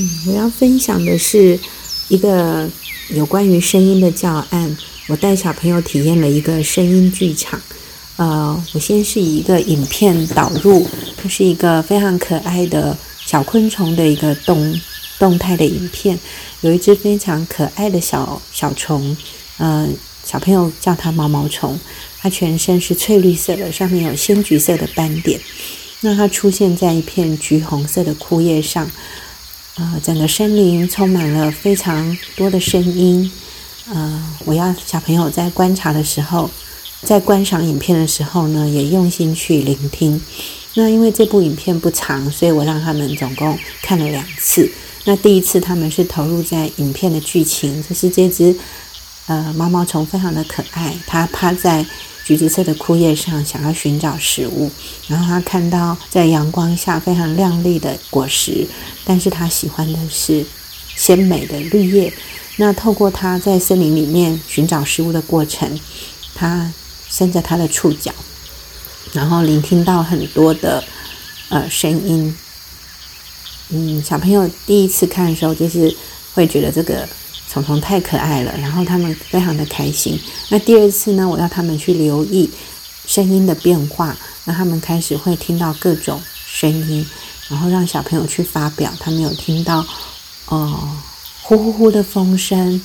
嗯，我要分享的是一个有关于声音的教案。我带小朋友体验了一个声音剧场。呃，我先是以一个影片导入，它是一个非常可爱的小昆虫的一个动动态的影片。有一只非常可爱的小小虫，呃，小朋友叫它毛毛虫。它全身是翠绿色的，上面有鲜橘色的斑点。那它出现在一片橘红色的枯叶上，呃，整个森林充满了非常多的声音。呃，我要小朋友在观察的时候，在观赏影片的时候呢，也用心去聆听。那因为这部影片不长，所以我让他们总共看了两次。那第一次他们是投入在影片的剧情，就是这只呃毛毛虫非常的可爱，它趴在。橘子色的枯叶上，想要寻找食物。然后他看到在阳光下非常亮丽的果实，但是他喜欢的是鲜美的绿叶。那透过他在森林里面寻找食物的过程，他伸着他的触角，然后聆听到很多的呃声音。嗯，小朋友第一次看的时候，就是会觉得这个。虫虫太可爱了，然后他们非常的开心。那第二次呢，我要他们去留意声音的变化，那他们开始会听到各种声音，然后让小朋友去发表。他们有听到，呃，呼呼呼的风声，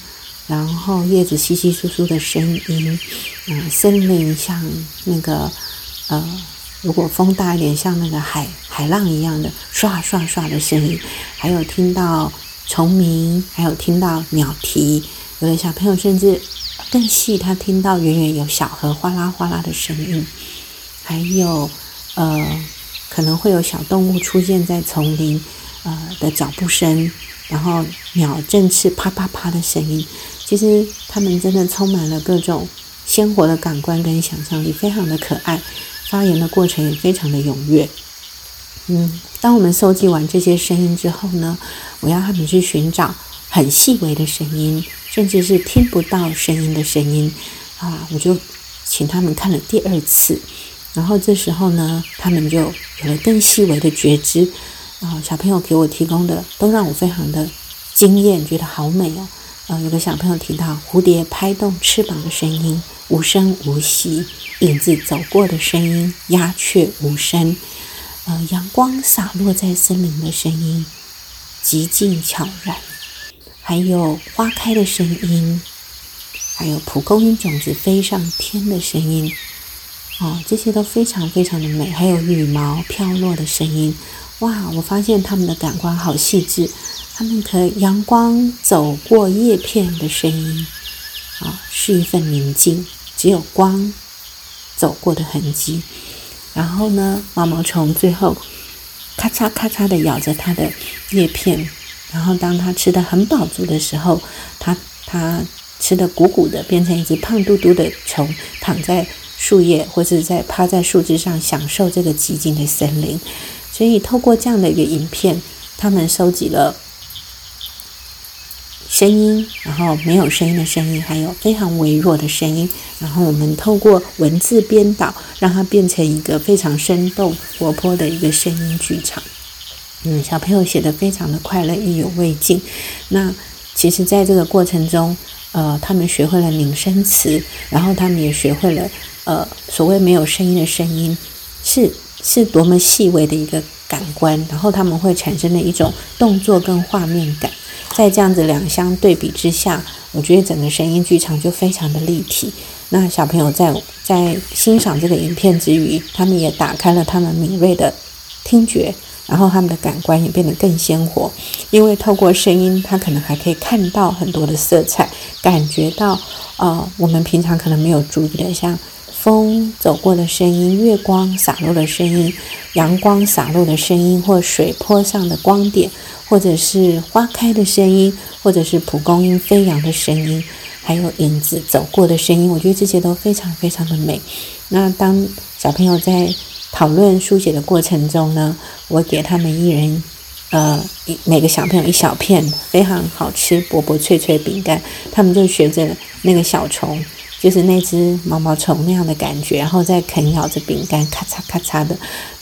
然后叶子稀稀疏疏的声音，嗯，森林像那个，呃，如果风大一点，像那个海海浪一样的唰唰唰的声音，还有听到。虫鸣，还有听到鸟啼，有的小朋友甚至更细，他听到远远有小河哗啦哗啦的声音，还有呃可能会有小动物出现在丛林呃的脚步声，然后鸟振翅啪啪啪的声音，其实他们真的充满了各种鲜活的感官跟想象力，非常的可爱，发言的过程也非常的踊跃。嗯，当我们收集完这些声音之后呢，我要他们去寻找很细微的声音，甚至是听不到声音的声音啊，我就请他们看了第二次，然后这时候呢，他们就有了更细微的觉知啊。小朋友给我提供的都让我非常的惊艳，觉得好美哦。呃，有个小朋友提到蝴蝶拍动翅膀的声音，无声无息；影子走过的声音，鸦雀无声。呃，阳光洒落在森林的声音，极静悄然；还有花开的声音，还有蒲公英种子飞上天的声音，哦，这些都非常非常的美。还有羽毛飘落的声音，哇！我发现他们的感官好细致，他们可阳光走过叶片的声音，啊，是一份宁静，只有光走过的痕迹。然后呢，毛毛虫最后咔嚓咔嚓的咬着它的叶片，然后当它吃的很饱足的时候，它它吃的鼓鼓的，变成一只胖嘟嘟的虫，躺在树叶或者在趴在树枝上享受这个寂静的森林。所以透过这样的一个影片，他们收集了。声音，然后没有声音的声音，还有非常微弱的声音，然后我们透过文字编导，让它变成一个非常生动活泼的一个声音剧场。嗯，小朋友写的非常的快乐，意犹未尽。那其实，在这个过程中，呃，他们学会了拟声词，然后他们也学会了，呃，所谓没有声音的声音是是多么细微的一个感官，然后他们会产生的一种动作跟画面感。在这样子两相对比之下，我觉得整个声音剧场就非常的立体。那小朋友在在欣赏这个影片之余，他们也打开了他们敏锐的听觉，然后他们的感官也变得更鲜活。因为透过声音，他可能还可以看到很多的色彩，感觉到呃我们平常可能没有注意的，像风走过的声音、月光洒落的声音、阳光洒落的声音，或水坡上的光点。或者是花开的声音，或者是蒲公英飞扬的声音，还有影子走过的声音，我觉得这些都非常非常的美。那当小朋友在讨论书写的过程中呢，我给他们一人，呃，每个小朋友一小片非常好吃、薄薄脆脆饼干，他们就学着那个小虫，就是那只毛毛虫那样的感觉，然后再啃咬着饼干，咔嚓咔嚓的，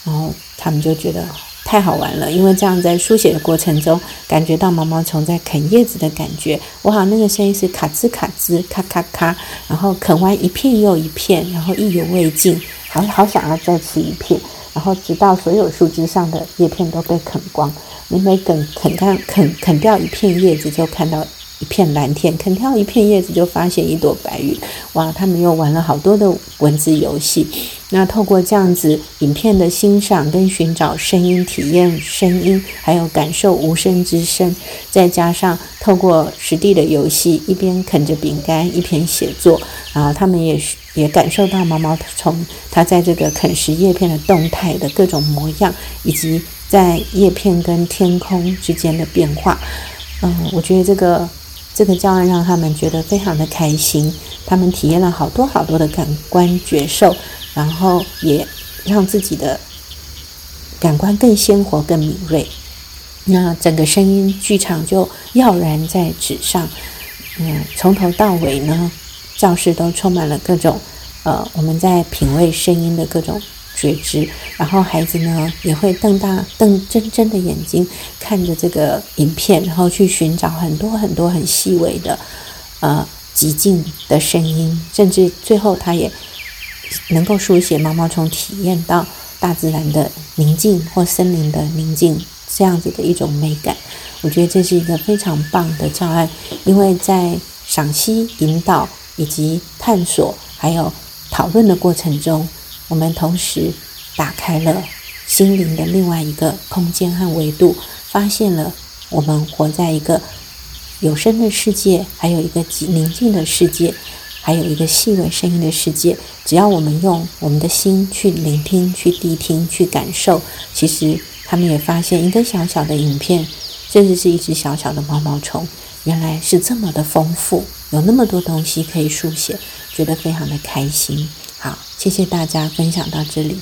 然后他们就觉得。太好玩了，因为这样在书写的过程中，感觉到毛毛虫在啃叶子的感觉。哇，那个声音是卡吱卡吱，咔咔咔，然后啃完一片又一片，然后意犹未尽，好好想要再吃一片，然后直到所有树枝上的叶片都被啃光。每每啃啃干啃啃掉一片叶子，就看到。一片蓝天，啃掉一片叶子就发现一朵白云。哇，他们又玩了好多的文字游戏。那透过这样子影片的欣赏跟寻找声音体验声音，还有感受无声之声，再加上透过实地的游戏，一边啃着饼干一边写作，啊，他们也也感受到毛毛虫它在这个啃食叶片的动态的各种模样，以及在叶片跟天空之间的变化。嗯，我觉得这个。这个教案让他们觉得非常的开心，他们体验了好多好多的感官觉受，然后也让自己的感官更鲜活、更敏锐。那整个声音剧场就耀然在纸上，嗯，从头到尾呢，教室都充满了各种呃，我们在品味声音的各种。觉知，然后孩子呢也会瞪大、瞪睁睁的眼睛看着这个影片，然后去寻找很多很多很细微的、呃极静的声音，甚至最后他也能够书写毛毛虫体验到大自然的宁静或森林的宁静这样子的一种美感。我觉得这是一个非常棒的教案，因为在赏析、引导以及探索还有讨论的过程中。我们同时打开了心灵的另外一个空间和维度，发现了我们活在一个有声的世界，还有一个极宁静的世界，还有一个细微声音的世界。只要我们用我们的心去聆听、去谛听、去感受，其实他们也发现一个小小的影片，甚至是一只小小的毛毛虫，原来是这么的丰富，有那么多东西可以书写，觉得非常的开心。好，谢谢大家分享到这里。